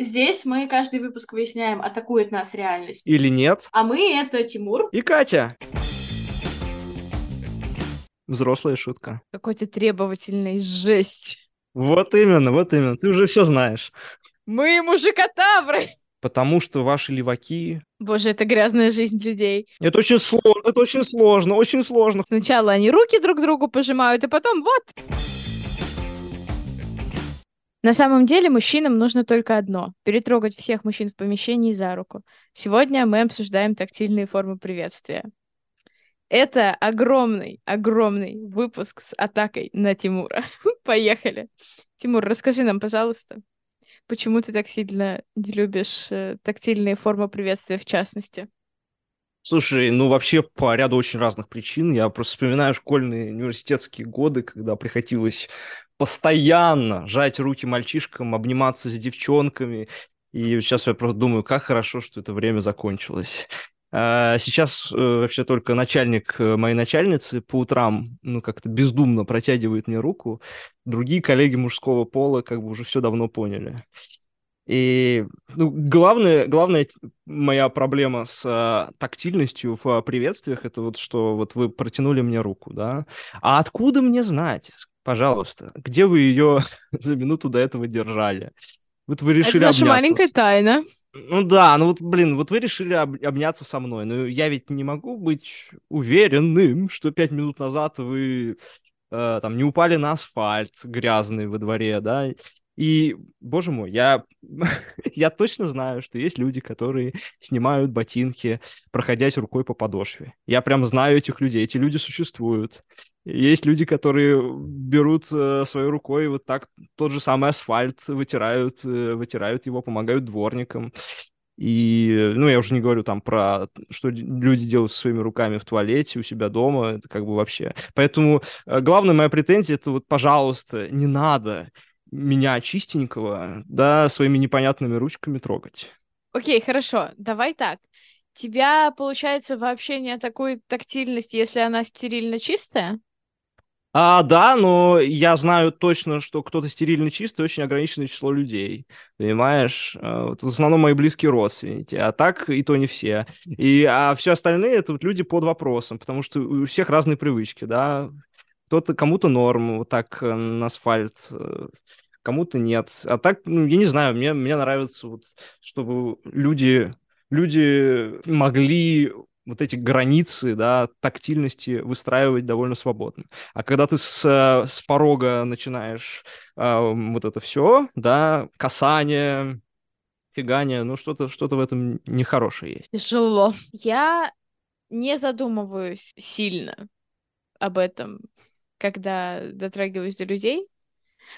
Здесь мы каждый выпуск выясняем, атакует нас реальность. Или нет. А мы — это Тимур. И Катя. Взрослая шутка. Какой то требовательный жесть. Вот именно, вот именно. Ты уже все знаешь. Мы мужикотавры. Потому что ваши леваки... Боже, это грязная жизнь людей. Это очень сложно, это очень сложно, очень сложно. Сначала они руки друг другу пожимают, и потом вот. На самом деле мужчинам нужно только одно — перетрогать всех мужчин в помещении за руку. Сегодня мы обсуждаем тактильные формы приветствия. Это огромный, огромный выпуск с атакой на Тимура. Поехали. Тимур, расскажи нам, пожалуйста, почему ты так сильно не любишь э, тактильные формы приветствия в частности? Слушай, ну вообще по ряду очень разных причин. Я просто вспоминаю школьные университетские годы, когда приходилось постоянно жать руки мальчишкам, обниматься с девчонками. И сейчас я просто думаю, как хорошо, что это время закончилось. А сейчас э, вообще только начальник э, моей начальницы по утрам, ну, как-то бездумно протягивает мне руку. Другие коллеги мужского пола как бы уже все давно поняли. И ну, главная, главная моя проблема с а, тактильностью в приветствиях это вот что вот вы протянули мне руку, да. А откуда мне знать, пожалуйста, где вы ее за минуту до этого держали? Вот вы решили Это наша обняться маленькая тайна. Ну да, ну вот, блин, вот вы решили об- обняться со мной, но я ведь не могу быть уверенным, что пять минут назад вы э, там не упали на асфальт грязный во дворе, да, и, боже мой, я, я точно знаю, что есть люди, которые снимают ботинки, проходясь рукой по подошве. Я прям знаю этих людей, эти люди существуют. Есть люди, которые берут э, своей рукой вот так тот же самый асфальт, вытирают, э, вытирают его, помогают дворникам. И, ну, я уже не говорю там про, что люди делают со своими руками в туалете, у себя дома, это как бы вообще. Поэтому э, главная моя претензия, это вот, пожалуйста, не надо меня чистенького, да, своими непонятными ручками трогать. Окей, хорошо, давай так. Тебя, получается, вообще не атакует тактильность, если она стерильно чистая? А, да, но я знаю точно, что кто-то стерильно чистый, очень ограниченное число людей, понимаешь? А, Вот, в основном мои близкие родственники, а так и то не все. И, а все остальные это вот люди под вопросом, потому что у всех разные привычки, да. Кто-то, кому-то норм, вот так э, на асфальт, э, кому-то нет. А так, ну, я не знаю, мне, мне нравится, вот, чтобы люди, люди могли вот эти границы, да, тактильности выстраивать довольно свободно. А когда ты с, э, с порога начинаешь а, вот это все, да, касание, фигание, ну что-то что в этом нехорошее есть. Тяжело. Я не задумываюсь сильно об этом, когда дотрагиваюсь до людей.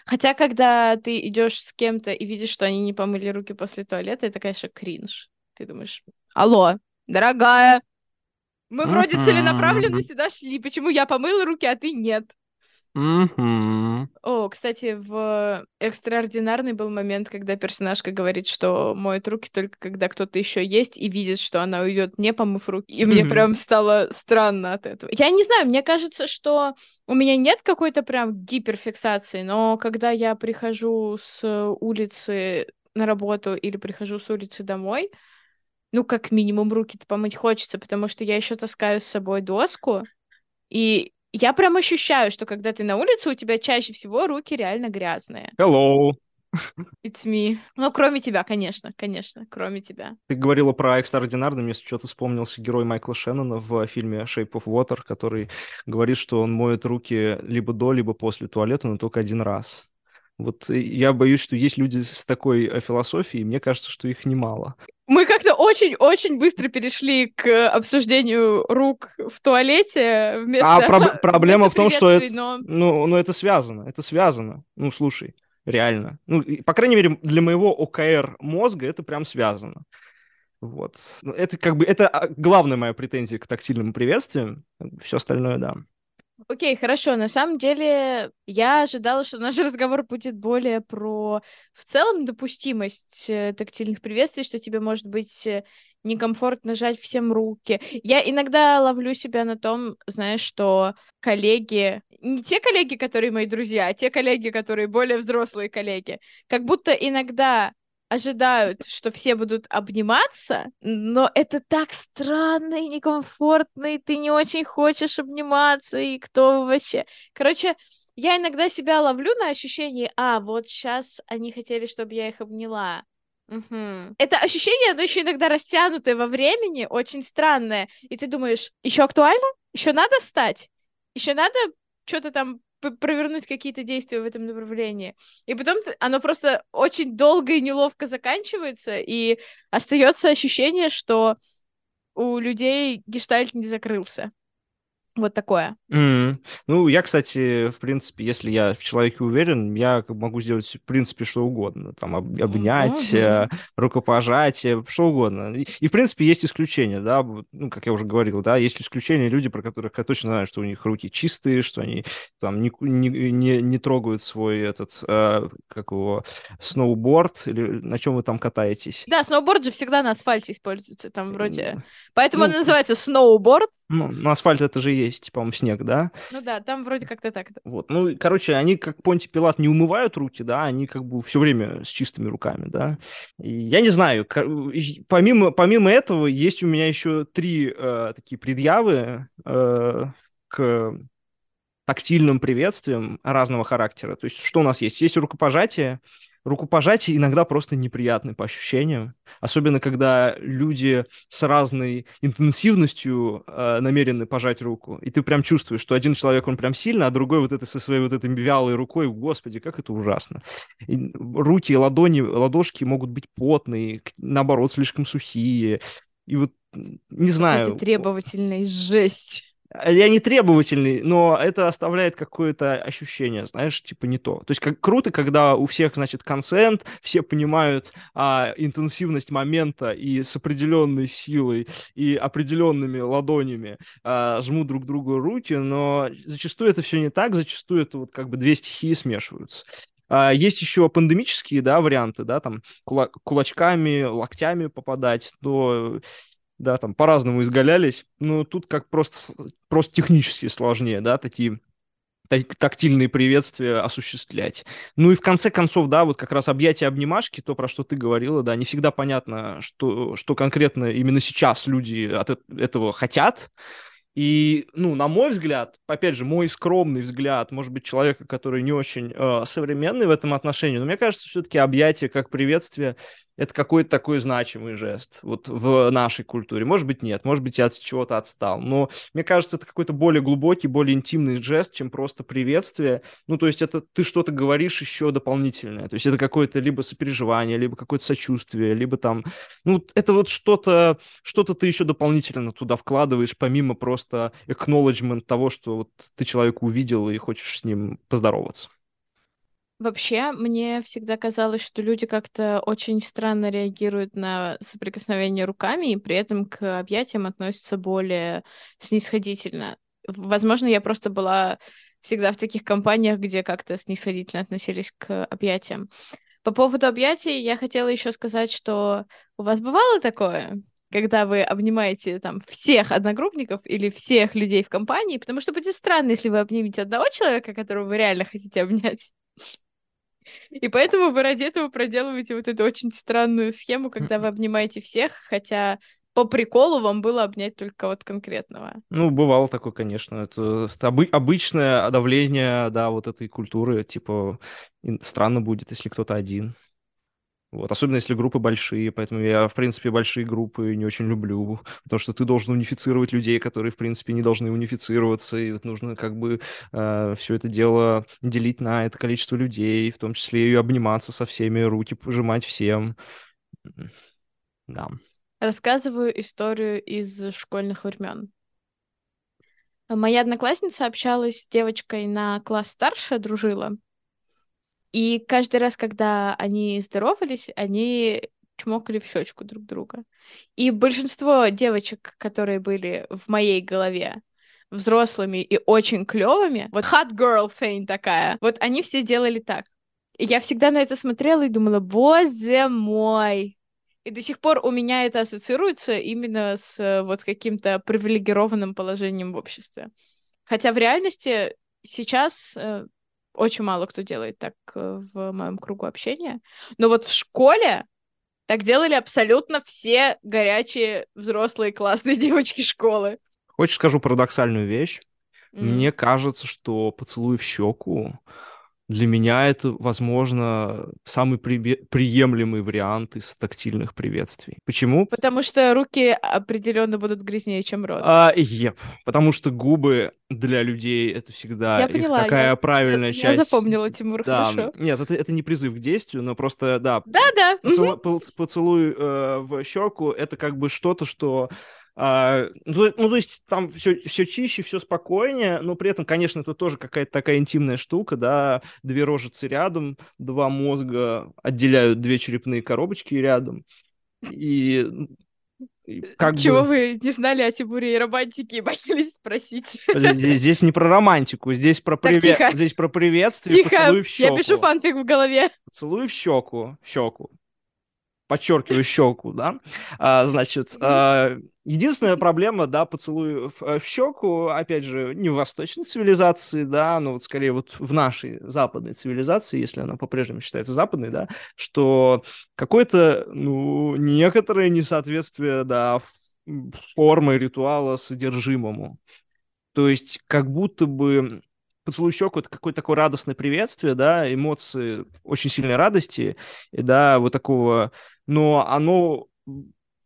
Хотя, когда ты идешь с кем-то и видишь, что они не помыли руки после туалета, это, конечно, кринж. Ты думаешь, алло, дорогая, мы вроде целенаправленно сюда шли, почему я помыла руки, а ты нет? О, кстати, в экстраординарный был момент, когда персонажка говорит, что моет руки только когда кто-то еще есть и видит, что она уйдет, не помыв руки. И мне прям стало странно от этого. Я не знаю, мне кажется, что у меня нет какой-то прям гиперфиксации, но когда я прихожу с улицы на работу или прихожу с улицы домой, ну, как минимум, руки-то помыть хочется, потому что я еще таскаю с собой доску, и я прям ощущаю, что когда ты на улице, у тебя чаще всего руки реально грязные. Hello. It's me. Ну, кроме тебя, конечно, конечно, кроме тебя. Ты говорила про экстраординарный, мне что-то вспомнился герой Майкла Шеннона в фильме Shape of Water, который говорит, что он моет руки либо до, либо после туалета, но только один раз. Вот и я боюсь, что есть люди с такой э, философией, и мне кажется, что их немало. Мы как-то очень-очень быстро перешли к обсуждению рук в туалете вместо А проб- проблема вместо в том, что это, но- ну, ну, это связано, это связано. Ну, слушай, реально. Ну, и, по крайней мере, для моего ОКР мозга это прям связано. Вот. Ну, Это как бы, это а, главная моя претензия к тактильным приветствиям. Все остальное, да. Окей, хорошо. На самом деле, я ожидала, что наш разговор будет более про в целом допустимость э, тактильных приветствий, что тебе может быть э, некомфортно жать всем руки. Я иногда ловлю себя на том, знаешь, что коллеги, не те коллеги, которые мои друзья, а те коллеги, которые более взрослые коллеги, как будто иногда ожидают, что все будут обниматься, но это так странно и некомфортно, и ты не очень хочешь обниматься, и кто вообще... Короче, я иногда себя ловлю на ощущении, а, вот сейчас они хотели, чтобы я их обняла. Угу. Это ощущение, оно еще иногда растянутое во времени, очень странное. И ты думаешь, еще актуально? Еще надо встать? Еще надо что-то там провернуть какие-то действия в этом направлении. И потом оно просто очень долго и неловко заканчивается, и остается ощущение, что у людей гештальт не закрылся. Вот такое. Mm. Ну, я, кстати, в принципе, если я в человеке уверен, я могу сделать, в принципе, что угодно. Там, об, обнять, mm-hmm. рукопожатие, что угодно. И, и, в принципе, есть исключения, да, ну, как я уже говорил, да, есть исключения, люди, про которых я точно знаю, что у них руки чистые, что они там не, не, не, не трогают свой этот, э, как его, сноуборд, или на чем вы там катаетесь. Да, сноуборд же всегда на асфальте используется, там вроде... Поэтому ну, он называется сноуборд. Ну, на асфальт это же есть, по-моему, снег, да? Ну да, там вроде как-то так. Вот, ну, короче, они как Понти Пилат не умывают руки, да, они как бы все время с чистыми руками, да. И я не знаю, помимо, помимо этого есть у меня еще три э, такие предъявы э, к тактильным приветствиям разного характера. То есть что у нас есть? Есть рукопожатие, рукопожатие иногда просто неприятны по ощущениям, особенно когда люди с разной интенсивностью э, намерены пожать руку, и ты прям чувствуешь, что один человек, он прям сильно, а другой вот это со своей вот этой вялой рукой, господи, как это ужасно. И руки, ладони, ладошки могут быть потные, наоборот, слишком сухие, и вот не знаю. Это требовательная жесть. Э, я не требовательный, но это оставляет какое-то ощущение, знаешь, типа не то. То есть как круто, когда у всех, значит, консент, все понимают а, интенсивность момента и с определенной силой и определенными ладонями а, жмут друг другу руки, но зачастую это все не так, зачастую это вот как бы две стихии смешиваются. А, есть еще пандемические, да, варианты, да, там кулачками, локтями попадать, но да, там по-разному изгалялись, но тут как просто, просто технически сложнее, да, такие тактильные приветствия осуществлять. Ну и в конце концов, да, вот как раз объятия обнимашки, то, про что ты говорила, да, не всегда понятно, что, что конкретно именно сейчас люди от этого хотят, и, ну, на мой взгляд, опять же, мой скромный взгляд, может быть, человека, который не очень э, современный в этом отношении, но мне кажется, все-таки объятие как приветствие это какой-то такой значимый жест вот в нашей культуре. Может быть, нет, может быть, я от чего-то отстал, но мне кажется, это какой-то более глубокий, более интимный жест, чем просто приветствие. Ну, то есть это ты что-то говоришь еще дополнительное, то есть это какое-то либо сопереживание, либо какое-то сочувствие, либо там, ну, это вот что-то, что-то ты еще дополнительно туда вкладываешь, помимо просто acknowledgement того, что вот ты человека увидел и хочешь с ним поздороваться. Вообще, мне всегда казалось, что люди как-то очень странно реагируют на соприкосновение руками, и при этом к объятиям относятся более снисходительно. Возможно, я просто была всегда в таких компаниях, где как-то снисходительно относились к объятиям. По поводу объятий я хотела еще сказать, что у вас бывало такое, когда вы обнимаете там всех одногруппников или всех людей в компании, потому что будет странно, если вы обнимете одного человека, которого вы реально хотите обнять. И поэтому вы ради этого проделываете вот эту очень странную схему, когда вы обнимаете всех, хотя по приколу вам было обнять только кого-то конкретного. Ну, бывало такое, конечно. Это обы- обычное давление, да, вот этой культуры. Типа, странно будет, если кто-то один. Вот, особенно если группы большие, поэтому я, в принципе, большие группы не очень люблю, потому что ты должен унифицировать людей, которые, в принципе, не должны унифицироваться, и вот нужно как бы э, все это дело делить на это количество людей, в том числе и обниматься со всеми, руки пожимать всем. Да. Рассказываю историю из школьных времен. Моя одноклассница общалась с девочкой на класс старше, дружила, и каждый раз, когда они здоровались, они чмокали в щечку друг друга. И большинство девочек, которые были в моей голове, взрослыми и очень клевыми, вот hot girl Фейн такая, вот они все делали так. И я всегда на это смотрела и думала, боже мой, и до сих пор у меня это ассоциируется именно с вот каким-то привилегированным положением в обществе. Хотя в реальности сейчас э, очень мало кто делает так э, в моем кругу общения. Но вот в школе Так делали абсолютно все горячие взрослые классные девочки школы. Хочешь, скажу парадоксальную вещь? М. Мне кажется, что поцелуй в щеку для меня это, возможно, самый прибе- приемлемый вариант из тактильных приветствий. Почему? Потому что руки определенно будут грязнее, чем рот. А, еп, потому что губы для людей это всегда Я поняла, такая я- правильная я часть. запомнила, Тимур, Да, хорошо. нет, это, это не призыв к действию, но просто, да, Да-да. поцелуй, пол- поцелуй, э, в щеку это как бы что-то, что а, ну, то- ну, то есть там все, все чище, все спокойнее, но при этом, конечно, это тоже какая-то такая интимная штука, да, две рожицы рядом, два мозга отделяют две черепные коробочки рядом, и, и как Чего бы... вы не знали о Тимуре и романтике и боялись спросить? Здесь, здесь не про романтику, здесь про, приве- тихо. здесь про приветствие, Тихо, поцелуй в щеку. я пишу фанфик в голове. Поцелуй в щеку, щеку. Подчеркиваю щеку, да. А, значит, а, единственная проблема, да, поцелуй в, э, в щеку, опять же, не в восточной цивилизации, да, но вот скорее вот в нашей западной цивилизации, если она по-прежнему считается западной, да, что какое-то, ну, некоторое несоответствие, да, формы ритуала содержимому. То есть как будто бы поцелуй щеку это какое-то такое радостное приветствие, да, эмоции очень сильной радости, и, да, вот такого, но оно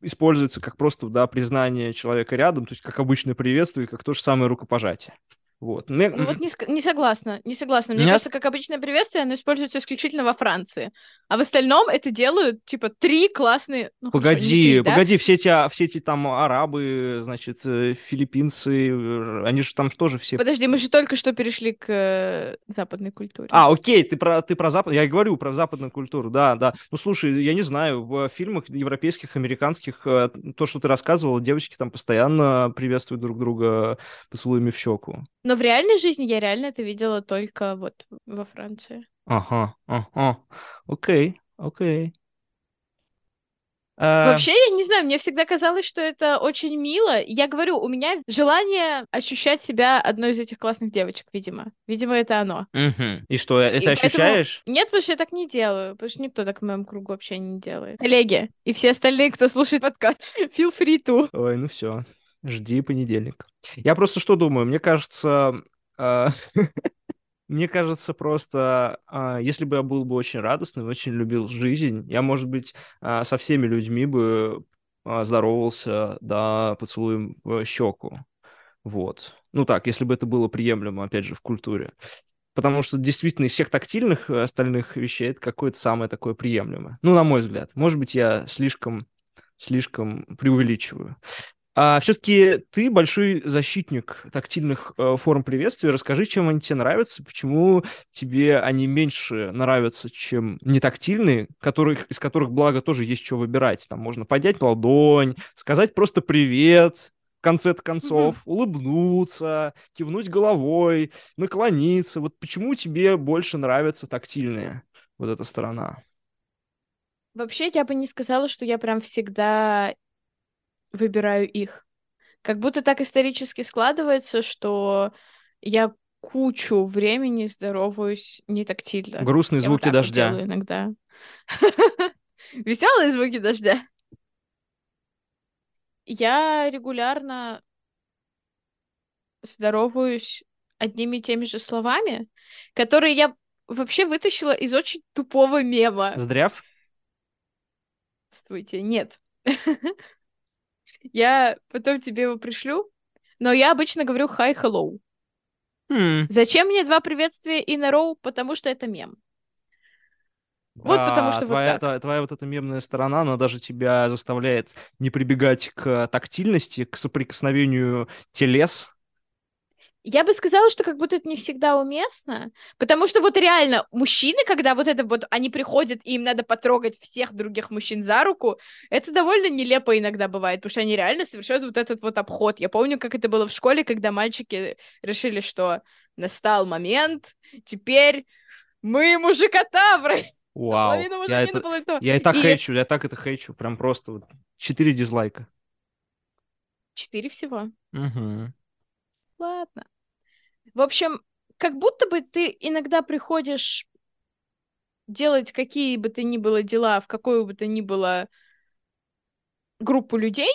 используется как просто, да, признание человека рядом, то есть как обычное приветствие, как то же самое рукопожатие. Вот. Мне- Ну вот не, не согласна, не согласна. Мне Нет? кажется, как обычное приветствие, оно используется исключительно во Франции. А в остальном это делают, типа, три классные... ну, хорошо, не Погоди, три, да? погоди, все эти, а, все эти там арабы, значит, э, филиппинцы, они же там тоже все... Подожди, мы же только что перешли к э, западной культуре. А, окей, ты про, ты про запад, я говорю про западную культуру, да, да. Ну, слушай, я не знаю, в фильмах европейских, американских, э, то, что ты рассказывал, девочки там постоянно приветствуют друг друга поцелуями в щеку. Но в реальной жизни я реально это видела только вот во Франции. Ага, ага, окей, окей. Э, Вообще, я не знаю, мне всегда казалось, что это очень мило. Я говорю, у меня желание ощущать себя одной из этих классных девочек, видимо. Видимо, это оно. мгм. И что, это поэтому- ощущаешь? Нет, потому что я так не делаю, потому что никто так в моем кругу вообще не делает. Коллеги и все остальные, кто слушает подкаст, feel free to. Ой, ну все, жди понедельник. Я просто что думаю, мне кажется, э, мне кажется просто, а, если бы я был бы очень радостным, очень любил жизнь, я, может быть, а, со всеми людьми бы а, здоровался, да, поцелуем в щеку. Вот. Ну так, если бы это было приемлемо, опять же, в культуре. Потому что действительно из всех тактильных э, остальных вещей это какое-то самое такое приемлемое. Ну, на мой взгляд. Может быть, я слишком, слишком преувеличиваю. А все-таки ты большой защитник тактильных э, форм приветствия. Расскажи, чем они тебе нравятся, почему тебе они меньше нравятся, чем нетактильные, которых, из которых, благо, тоже есть что выбирать. Там можно поднять ладонь, сказать просто привет, в конце концов, улыбнуться, кивнуть головой, наклониться. Вот почему тебе больше нравятся тактильные вот эта сторона? Вообще, я бы не сказала, что я прям всегда выбираю их. Как будто так исторически складывается, что я кучу времени здороваюсь не тактильно. Грустные Я вот звуки вот дождя. делаю иногда. Веселые звуки дождя. Я регулярно здороваюсь одними и теми же словами, которые я вообще вытащила из очень тупого мема. Здряв? Здравствуйте. Нет. Я потом тебе его пришлю, но я обычно говорю hi, hello. Хм. Зачем мне два приветствия и на роу? Потому что это мем. Вот потому А, что вот твоя, так. Твоя, твоя вот эта мемная сторона, она даже тебя заставляет не прибегать к тактильности, к соприкосновению телес. Я бы сказала, что как будто это не всегда уместно, потому что вот реально мужчины, когда вот это вот они приходят и им надо потрогать всех других мужчин за руку, это довольно нелепо иногда бывает, потому что они реально совершают вот этот вот обход. Я помню, как это было в школе, когда мальчики решили, что настал момент, теперь мы мужикотавры. Вау. Я это, я и так И- хейчу, я так это хейчу. Прям просто вот четыре дизлайка. Четыре всего. Мгм. Ладно. В общем, как будто бы ты иногда приходишь делать какие бы то ни было дела в какую бы то ни было группу людей,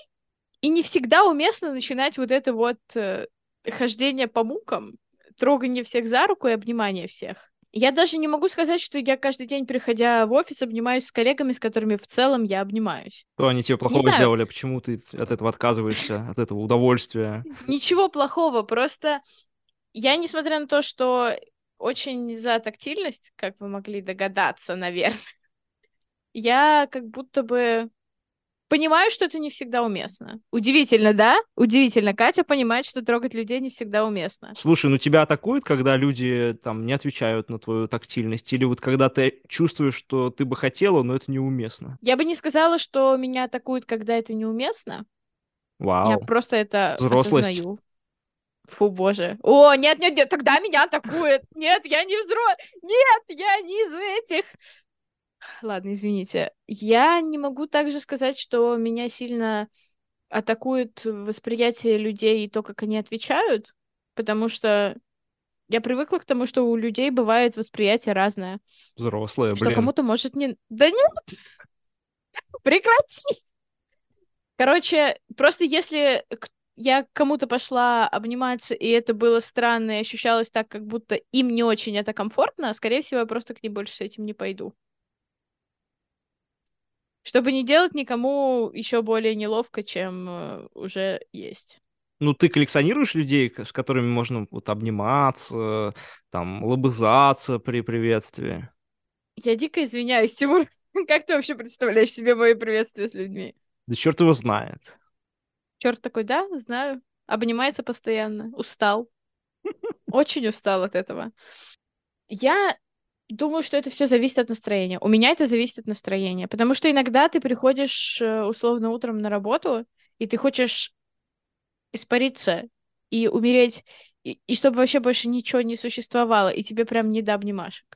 и не всегда уместно начинать вот это вот э, хождение по мукам, трогание всех за руку и обнимание всех. Я даже не могу сказать, что я каждый день, приходя в офис, обнимаюсь с коллегами, с которыми в целом я обнимаюсь. Что они тебе плохого сделали? Почему ты от этого отказываешься, от этого удовольствия? Ничего плохого, просто я, несмотря на то, что очень за тактильность, как вы могли догадаться, наверное, я как будто бы Понимаю, что это не всегда уместно. Удивительно, да? Удивительно. Катя понимает, что трогать людей не всегда уместно. Слушай, ну тебя атакуют, когда люди там не отвечают на твою тактильность? Или вот когда ты чувствуешь, что ты бы хотела, но это неуместно? Я бы не сказала, что меня атакуют, когда это неуместно. Вау. Я просто это Взрослость. осознаю. Фу, боже. О, нет, нет, нет, тогда меня атакуют. Нет, я не взрослый. Нет, я не из этих. Ладно, извините. Я не могу также сказать, что меня сильно атакует восприятие людей и то, как они отвечают, потому что я привыкла к тому, что у людей бывает восприятие разное. Взрослое, блин. Что кому-то может не... Да нет! Прекрати! Короче, просто если я кому-то пошла обниматься, и это было странно, и ощущалось так, как будто им не очень это комфортно, скорее всего, я просто к ним больше с этим не пойду. Чтобы не делать никому еще более неловко, чем э, уже есть. Ну, ты коллекционируешь людей, с которыми можно вот обниматься, там, лобызаться при приветствии? Я дико извиняюсь, Тимур. Как ты вообще представляешь себе мои приветствия с людьми? Да черт его знает. Черт такой, да, знаю. Обнимается постоянно. Устал. Очень устал от этого. Я Думаю, что это все зависит от настроения. У меня это зависит от настроения, потому что иногда ты приходишь э, условно утром на работу, и ты хочешь испариться и умереть, и, и чтобы вообще больше ничего не существовало, и тебе прям не до обнимашек.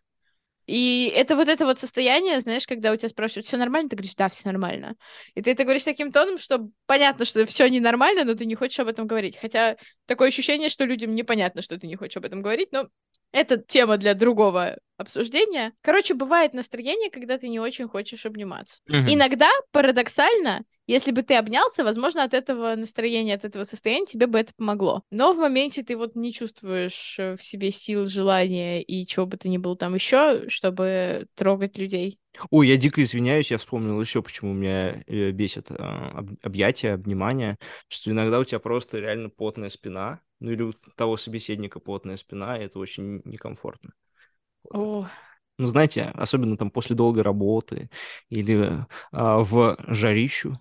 И это вот это вот состояние, знаешь, когда у тебя спрашивают, все нормально, ты говоришь, да, все нормально. И ты это говоришь таким тоном, что понятно, что все ненормально, но ты не хочешь об этом говорить. Хотя такое ощущение, что людям непонятно, что ты не хочешь об этом говорить, но это тема для другого обсуждения. Короче, бывает настроение, когда ты не очень хочешь обниматься. Mm-hmm. Иногда, парадоксально, если бы ты обнялся, возможно, от этого настроения, от этого состояния тебе бы это помогло. Но в моменте ты вот не чувствуешь э, в себе сил, желания и чего бы то ни было там еще, чтобы трогать людей. Ой, я дико извиняюсь, я вспомнил еще, почему меня э, бесит э, объятия, обнимания, что иногда у тебя просто реально потная спина, ну или у того собеседника потная спина, и это очень некомфортно. Вот. Ну, знаете, особенно там после долгой работы или а, в жарищу.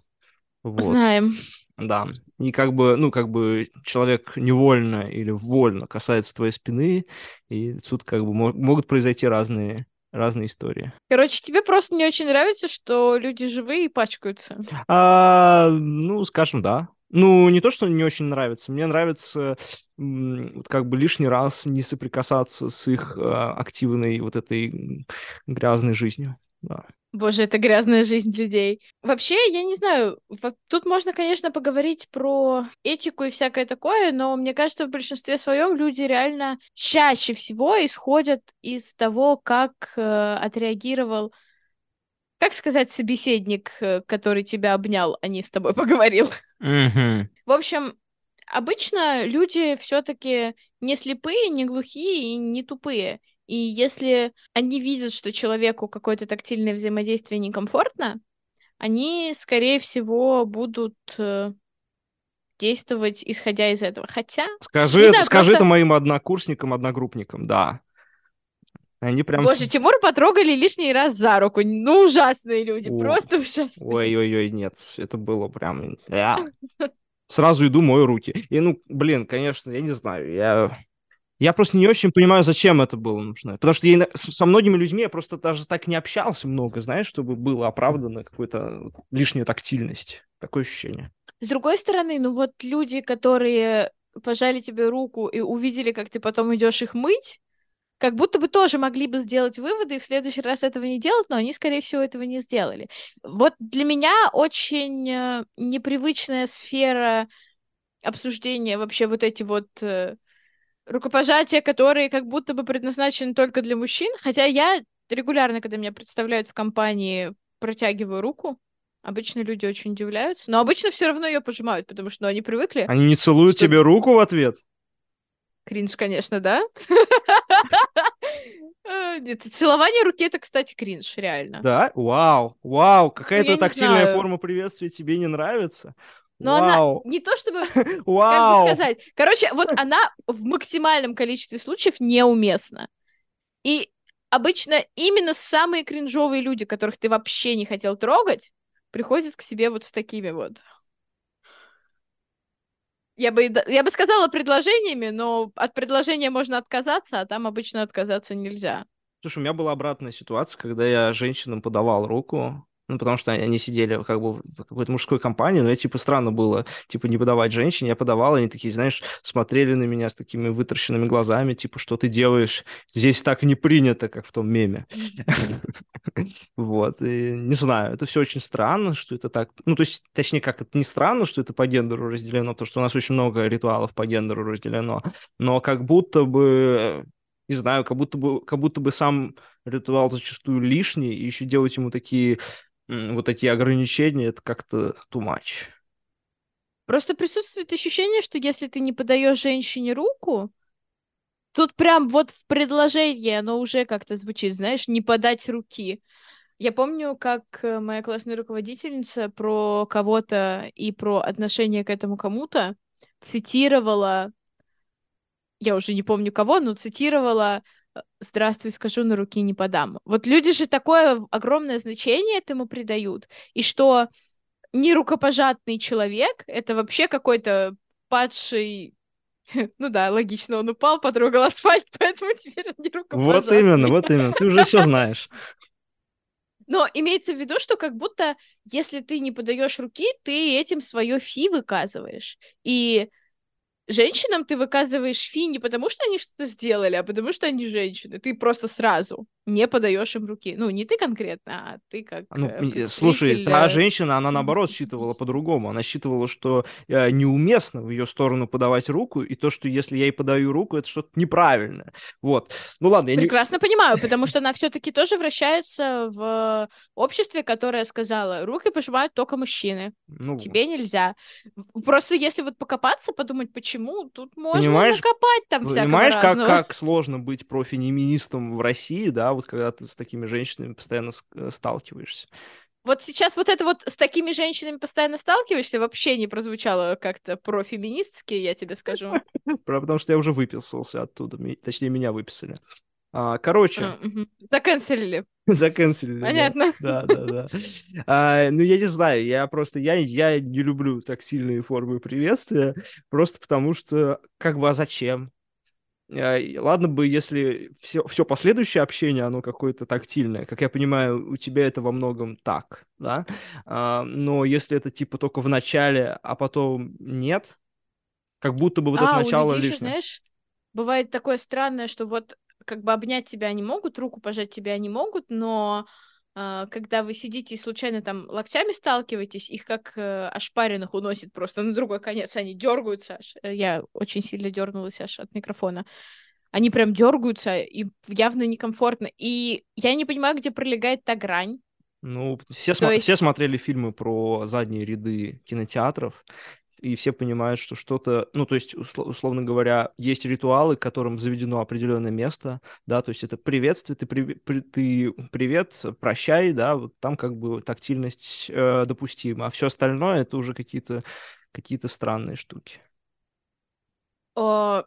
Вот. Знаем. Да. И как бы, ну, как бы человек невольно или вольно касается твоей спины, и тут как бы могут произойти разные разные истории. Короче, тебе просто не очень нравится, что люди живые и пачкаются? А, ну, скажем, да. Ну, не то, что не очень нравится. Мне нравится как бы лишний раз не соприкасаться с их а, активной вот этой грязной жизнью. Да. Боже, это грязная жизнь людей. Вообще, я не знаю, тут можно, конечно, поговорить про этику и всякое такое, но мне кажется, в большинстве своем люди реально чаще всего исходят из того, как э, отреагировал, как сказать, собеседник, э, который тебя обнял, а не с тобой поговорил. Mm-hmm. В общем, обычно люди все-таки не слепые, не глухие и не тупые. И если они видят, что человеку какое-то тактильное взаимодействие некомфортно, они, скорее всего, будут э, действовать, исходя из этого. Хотя... Скажи, знаю, скажи просто... это моим однокурсникам, одногруппникам, да. Они прям... Боже, Тимура потрогали лишний раз за руку. Ну, ужасные люди, О. просто ужасные. Ой-ой-ой, нет, это было прям... Сразу иду, мою руки. И, ну, блин, конечно, я не знаю, я я просто не очень понимаю, зачем это было нужно. Потому что я, со многими людьми я просто даже так не общался много, знаешь, чтобы было оправдано какую-то лишнюю тактильность. Такое ощущение. С другой стороны, ну вот люди, которые пожали тебе руку и увидели, как ты потом идешь их мыть, как будто бы тоже могли бы сделать выводы и в следующий раз этого не делать, но они, скорее всего, этого не сделали. Вот для меня очень э, непривычная сфера обсуждения вообще вот эти вот э, рукопожатия, которые как будто бы предназначены только для мужчин, хотя я регулярно, когда меня представляют в компании, протягиваю руку. Обычно люди очень удивляются, но обычно все равно ее пожимают, потому что ну, они привыкли. Они не целуют Что- тебе руку в ответ? Кринж, конечно, да? Э, нет, Целование руки это, кстати, кринж, реально. Да? Вау, вау, какая-то не тактильная форма приветствия тебе не нравится? Но она Вау, не то чтобы, как бы вау. сказать, короче, вот она в максимальном количестве случаев неуместна. И обычно именно самые кринжовые люди, которых ты вообще не хотел трогать, приходят к себе вот с такими вот. Я бы, я бы сказала предложениями, но от предложения можно отказаться, а там обычно отказаться нельзя. Слушай, у меня была обратная ситуация, когда я женщинам подавал руку, ну, потому что они сидели как бы в какой-то мужской компании, но я, типа, странно было, типа, не подавать женщине, я подавал, они такие, знаешь, смотрели на меня с такими вытаращенными глазами, типа, что ты делаешь? Здесь так не принято, как в том меме. Вот, не знаю, это все очень странно, что это так, ну, то есть, точнее, как, это не странно, что это по гендеру разделено, потому что у нас очень много ритуалов по гендеру разделено, но как будто бы, не знаю, как будто бы, как будто бы сам ритуал зачастую лишний, и еще делать ему такие, вот такие ограничения, это как-то too much. Просто присутствует ощущение, что если ты не подаешь женщине руку, тут прям вот в предложении оно уже как-то звучит, знаешь, не подать руки. Я помню, как э, моя классная руководительница про кого-то и про отношение к этому кому-то цитировала, я уже не помню кого, но цитировала «Здравствуй, скажу, на руки не подам». Вот люди же такое огромное значение этому придают, и что нерукопожатный человек — это вообще какой-то падший... Ну да, логично, он упал, потрогал асфальт, поэтому теперь он не Вот именно, вот именно, ты уже все знаешь. Но имеется в виду, что как будто если ты не подаешь руки, ты этим свое фи выказываешь. И женщинам ты выказываешь фи не потому, что они что-то сделали, а потому что они женщины. Ты просто сразу не подаешь им руки. Ну, не ты конкретно, а ты как Ну, э, и, слушай, представитель, та э, женщина, она наоборот считывала по-другому. Она считывала, что э, неуместно в ее сторону подавать руку, и то, что если я ей подаю руку, это что-то неправильное. Вот. Ну ладно, я не... Прекрасно понимаю, потому что она все-таки тоже вращается в обществе, которое сказала, руки пожимают только мужчины, Ну, тебе нельзя. Просто если вот покопаться, подумать, почему, тут можно Понимаешь- накопать там всякого Понимаешь, как, разного. как сложно быть профеминистом в России, да, вот когда ты с такими женщинами постоянно э, сталкиваешься. Вот сейчас вот это вот с такими женщинами постоянно сталкиваешься, вообще не прозвучало как-то профеминистски, я тебе скажу. Потому что я уже выписался оттуда, точнее, меня выписали. А, короче, А, мгм. Заканцелили. заканцелили. Понятно. Да, да, да. А, ну, я не знаю, я просто, я, я не люблю тактильные формы приветствия, просто потому что, как бы, а зачем? А, Ладно бы, если все, все последующее общение, оно какое-то тактильное. Как я понимаю, у тебя это во многом так, да? А, но если это типа только в начале, а потом нет, как будто бы вот это а, начало у людей еще, лишнее. знаешь, бывает такое странное, что вот как бы обнять тебя они могут, руку пожать тебя они могут, но когда вы сидите и случайно там локтями сталкиваетесь, их как э, ошпаренных уносит просто на другой конец, они дергаются аж. Э, Я очень сильно дернулась аж от микрофона. Они прям дергаются, и явно некомфортно. И я не понимаю, где пролегает та грань. Ну, все, сма- есть- все смотрели фильмы про задние ряды кинотеатров, и все понимают, что что-то, ну, то есть, усло- условно говоря, есть ритуалы, которым заведено определенное место, да, то есть это приветствие, ты, при- при- ты привет, прощай, да, вот там как бы тактильность э, допустима, а все остальное это уже какие-то какие-то странные штуки. О,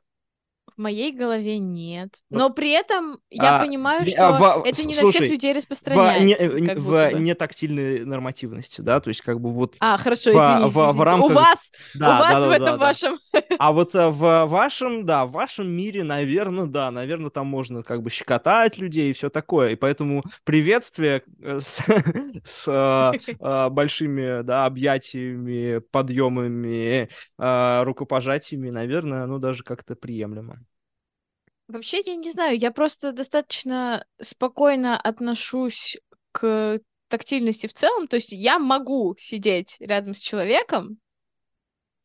в моей голове нет. Но при этом я а, понимаю, не- что а, во- это не на слушай, всех людей В, не- распространяется. э, как в будто бы. нетактильной нормативности, да, то есть как бы вот А, хорошо, в- извините, в- в извините. У рамках- вас, да, у вас да, в да, этом да, да. вашем... А вот э, в вашем, да, в вашем мире, наверное, да, наверное, там можно как бы щекотать людей и все такое. И поэтому приветствие э, с, с э, э, большими, да, объятиями, подъемами, э, рукопожатиями, наверное, ну даже как-то приемлемо. Вообще, я не знаю, я просто достаточно спокойно отношусь к тактильности в целом. То есть я могу сидеть рядом с человеком,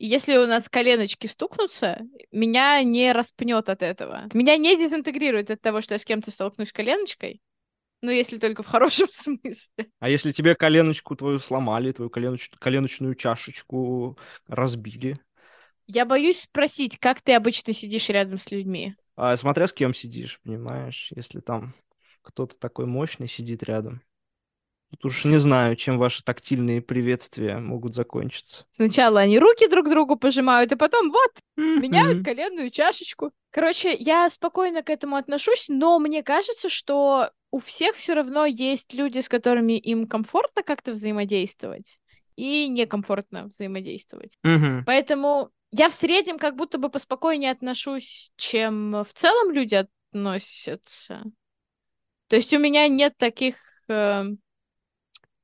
и если у нас коленочки стукнутся, меня не распнет от этого. Меня не дезинтегрирует от того, что я с кем-то столкнусь коленочкой. Ну, если только в хорошем смысле. А если тебе коленочку твою сломали, твою коленоч... коленочную чашечку разбили? Я боюсь спросить, как ты обычно сидишь рядом с людьми? А, смотря с кем сидишь, понимаешь? Если там кто-то такой мощный сидит рядом. Тут уж не знаю, чем ваши тактильные приветствия могут закончиться. Сначала они руки друг другу пожимают, а потом вот, меняют коленную чашечку. Короче, я спокойно к этому отношусь, но мне кажется, что у всех все равно есть люди, с которыми им комфортно как-то взаимодействовать и некомфортно взаимодействовать. Мгм. Поэтому я в среднем как будто бы поспокойнее отношусь, чем в целом люди относятся. То есть у меня нет таких э,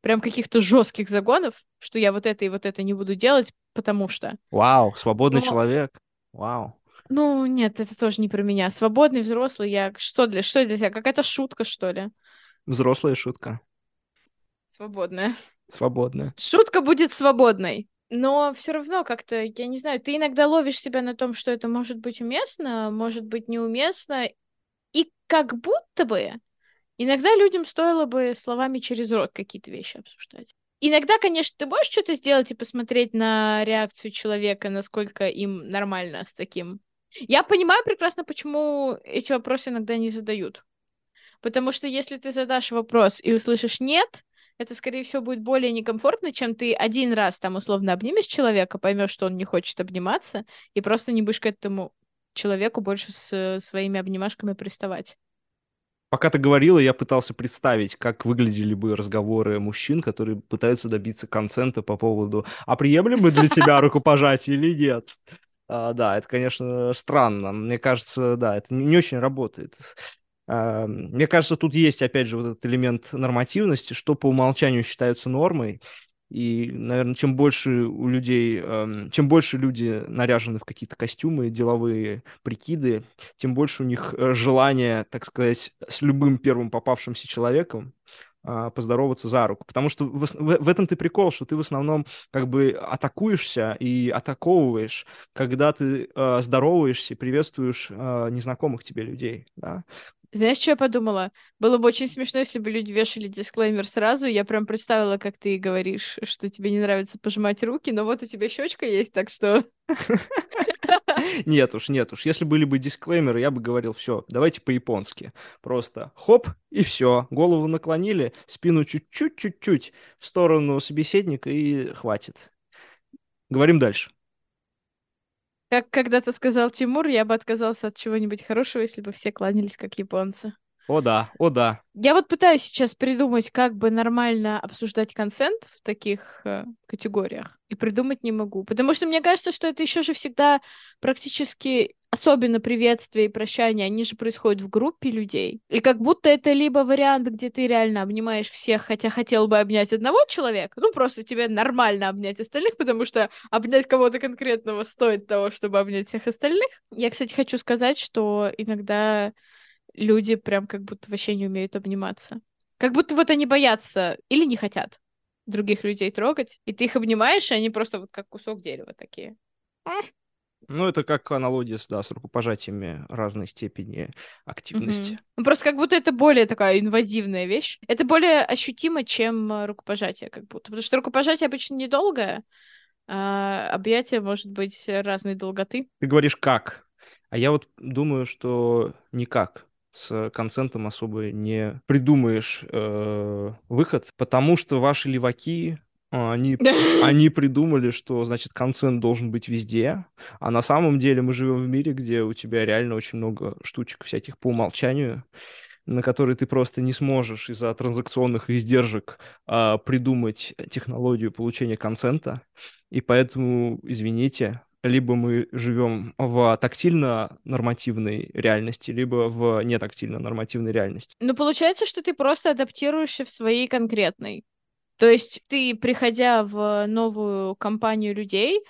прям каких-то жестких загонов, что я вот это и вот это не буду делать, потому что. Вау, свободный Но- человек. Вау. Ну, нет, это тоже не про меня. Свободный взрослый, я что для что для тебя? Какая-то шутка, что ли? Взрослая шутка. Свободная. Свободная. Шутка будет свободной. Но все равно как-то, я не знаю, ты иногда ловишь себя на том, что это может быть уместно, может быть неуместно, и как будто бы иногда людям стоило бы словами через рот какие-то вещи обсуждать. Иногда, конечно, ты можешь что-то сделать и посмотреть на реакцию человека, насколько им нормально с таким. Я понимаю прекрасно, почему эти вопросы иногда не задают. Потому что если ты задашь вопрос и услышишь «нет», это, скорее всего, будет более некомфортно, чем ты один раз там условно обнимешь человека, поймешь, что он не хочет обниматься, и просто не будешь к этому человеку больше с своими обнимашками приставать. Пока ты говорила, я пытался представить, как выглядели бы разговоры мужчин, которые пытаются добиться консента по поводу «А приемлемо для тебя рукопожатие или нет?» А, Да, это, конечно, странно. Мне кажется, да, это не очень работает. А, Мне кажется, тут есть, опять же, вот этот элемент нормативности, что по умолчанию считаются нормой. И, наверное, чем больше у людей, эм, чем больше люди наряжены в какие-то костюмы, деловые прикиды, тем больше у них э, желание, так сказать, с любым первым попавшимся человеком а, поздороваться за руку. Потому что в, в- в этом ты прикол, что ты в основном как бы атакуешься и атаковываешь, когда ты э, здороваешься и приветствуешь э, незнакомых тебе людей. Да? Знаешь, что я подумала? Было бы очень смешно, если бы люди вешали дисклеймер сразу. Я прям представила, как ты говоришь, что тебе не нравится пожимать руки, но вот у тебя щечка есть, так что... Нет уж, нет уж. Если были бы дисклеймеры, я бы говорил, все, давайте по-японски. Просто хоп, и все. Голову наклонили, спину чуть-чуть, чуть-чуть в сторону собеседника, и хватит. Говорим дальше. Как когда-то сказал Тимур, я бы отказался от чего-нибудь хорошего, если бы все кланялись как японцы. О да, о да. Я вот пытаюсь сейчас придумать, как бы нормально обсуждать консент в таких э, категориях, и придумать не могу. Потому что мне кажется, что это еще же всегда практически, особенно приветствия и прощания, они же происходят в группе людей. И как будто это либо вариант, где ты реально обнимаешь всех, хотя хотел бы обнять одного человека, ну просто тебе нормально обнять остальных, потому что обнять кого-то конкретного стоит того, чтобы обнять всех остальных. Я, кстати, хочу сказать, что иногда люди прям как будто вообще не умеют обниматься. Как будто вот они боятся или не хотят других людей трогать, и ты их обнимаешь, и они просто вот как кусок дерева такие. Ну, это как аналогия с, да, с рукопожатиями разной степени активности. Ну, просто как будто это более такая инвазивная вещь. Это более ощутимо, чем э, рукопожатие, как будто. Потому что рукопожатие обычно недолгое, а объятие может быть разной долготы. Ты говоришь как, а я вот думаю, что никак. С консентом особо не придумаешь э, выход, потому что ваши леваки, а, они они придумали, что, значит, консент должен быть везде, а на самом деле мы живем в мире, где у тебя реально очень много штучек всяких по умолчанию, на которые ты просто не сможешь из-за транзакционных издержек а, придумать технологию получения консента, и поэтому, извините, либо мы живем в тактильно-нормативной реальности, либо в нетактильно-нормативной реальности. Ну, получается, что ты просто адаптируешься в своей конкретной. То есть ты, приходя в новую компанию людей,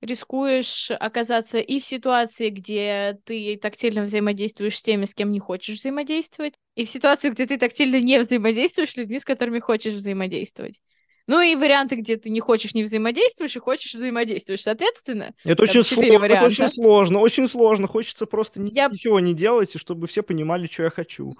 рискуешь оказаться и в ситуации, где ты тактильно взаимодействуешь с теми, с кем не хочешь взаимодействовать, и в ситуации, где ты тактильно не взаимодействуешь с людьми, с которыми хочешь взаимодействовать. Ну и варианты, где ты не хочешь не взаимодействуешь и хочешь взаимодействуешь. Соответственно, Это очень, сложно, это варианта. очень сложно, очень сложно. Хочется просто Я- ничего не делать, и чтобы все понимали, что я хочу.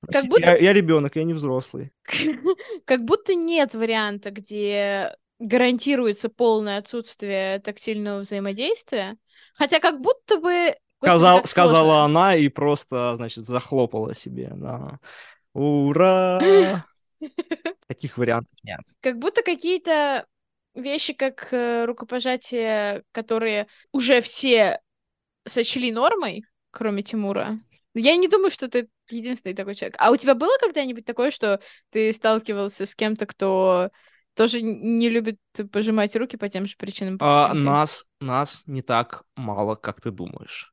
Простите, будто- я, я ребенок, я не взрослый. Как будто нет варианта, где гарантируется полное отсутствие тактильного взаимодействия. Хотя как будто бы... Господи, Сказал, как сказала она и просто, значит, захлопала себе. Да. Ура! Таких вариантов нет. Как будто какие-то вещи, как э, рукопожатие, которые уже все сочли нормой, кроме Тимура. Я не думаю, что ты единственный такой человек. А у тебя было когда-нибудь такое, что ты сталкивался с кем-то, кто тоже не любит пожимать руки по тем же причинам, А, нас, нас не так мало, как ты думаешь.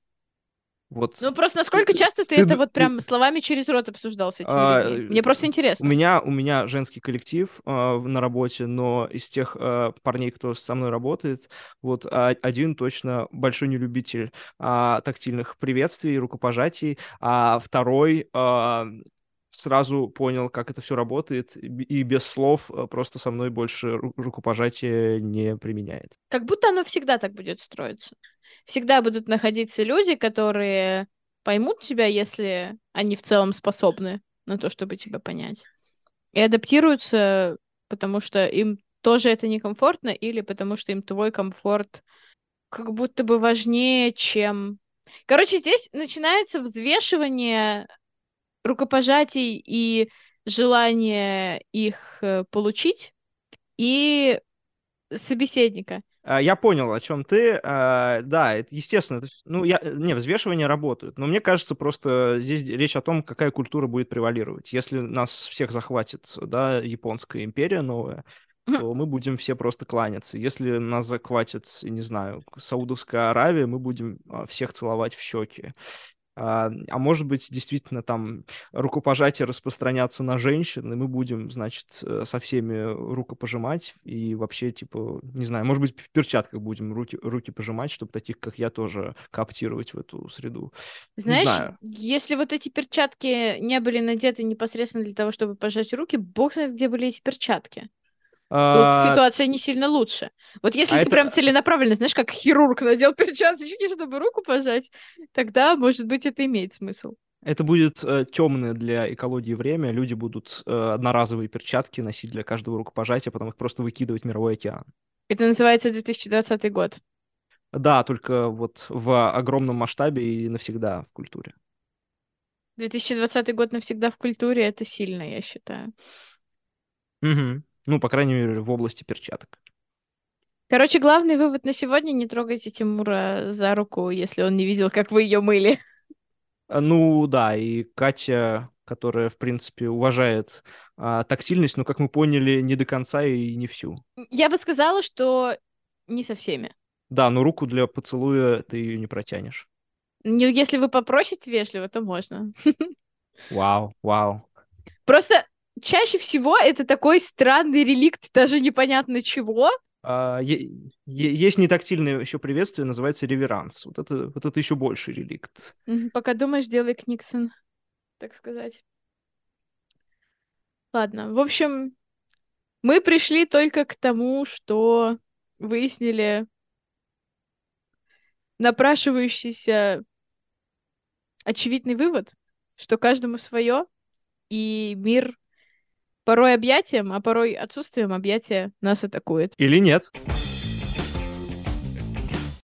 Вот Ну, просто насколько часто ты ты это вот прям словами через рот обсуждал с этими А, людьми? Мне просто у интересно. меня, у меня женский коллектив а, на работе, но из тех а, парней, кто со мной работает, вот а, один точно большой нелюбитель а, тактильных приветствий, рукопожатий, а второй а, сразу понял, как это все работает, и без слов а, просто со мной больше ру- рукопожатия не применяет. Как будто оно всегда так будет строиться. Всегда будут находиться люди, которые поймут тебя, если они в целом способны на то, чтобы тебя понять. И адаптируются, потому что им тоже это некомфортно, или потому что им твой комфорт как будто бы важнее, чем... Короче, здесь начинается взвешивание рукопожатий и желание их э, получить, и собеседника. А, Я понял, о чем ты. А, Да, это естественно. Ну, я, не, взвешивания работают. Но мне кажется, просто здесь речь о том, какая культура будет превалировать. Если нас всех захватит, да, японская империя новая, то мы будем все просто кланяться. Если нас захватит, не знаю, Саудовская Аравия, мы будем а, всех целовать в щеки. А, а может быть, действительно, там рукопожатие распространяться на женщин, и мы будем, значит, э, со всеми рукопожимать, и вообще, типа, не знаю, может быть, в перчатках будем руки, руки пожимать, чтобы таких, как я, тоже кооптировать в эту среду. Знаешь, если вот эти перчатки не были надеты непосредственно для того, чтобы пожать руки, бог знает, где были эти перчатки. Тут А, ситуация не сильно лучше. Вот если а ты это- прям целенаправленно, знаешь, как хирург надел перчаточки, чтобы руку пожать, тогда, может быть, это имеет смысл. Это будет темное для экологии время. Люди будут э, одноразовые перчатки носить для каждого рукопожатия, потом их просто выкидывать в мировой океан. Это называется 2020 год. Да, только вот в огромном масштабе и навсегда в культуре. 2020 год навсегда в культуре, это сильно, я считаю. Мгм. Ну, по крайней мере, в области перчаток. Короче, главный вывод на сегодня — не трогайте Тимура за руку, если он не видел, как вы ее мыли. А, Ну да, и Катя, которая, в принципе, уважает а, тактильность, но, как мы поняли, не до конца и не всю. Я бы сказала, что не со всеми. Да, но руку для поцелуя ты ее не протянешь. Не- Если вы попросите вежливо, то можно. Вау, вау. Просто чаще всего это такой странный реликт, даже непонятно чего. А, есть нетактильное еще приветствие, называется реверанс. Вот это, вот это еще больший реликт. Пока думаешь, делай Книксон, так сказать. Ладно, в общем, мы пришли только к тому, что выяснили напрашивающийся очевидный вывод, что каждому свое, и мир порой объятием, а порой отсутствием объятия нас атакует. Или нет?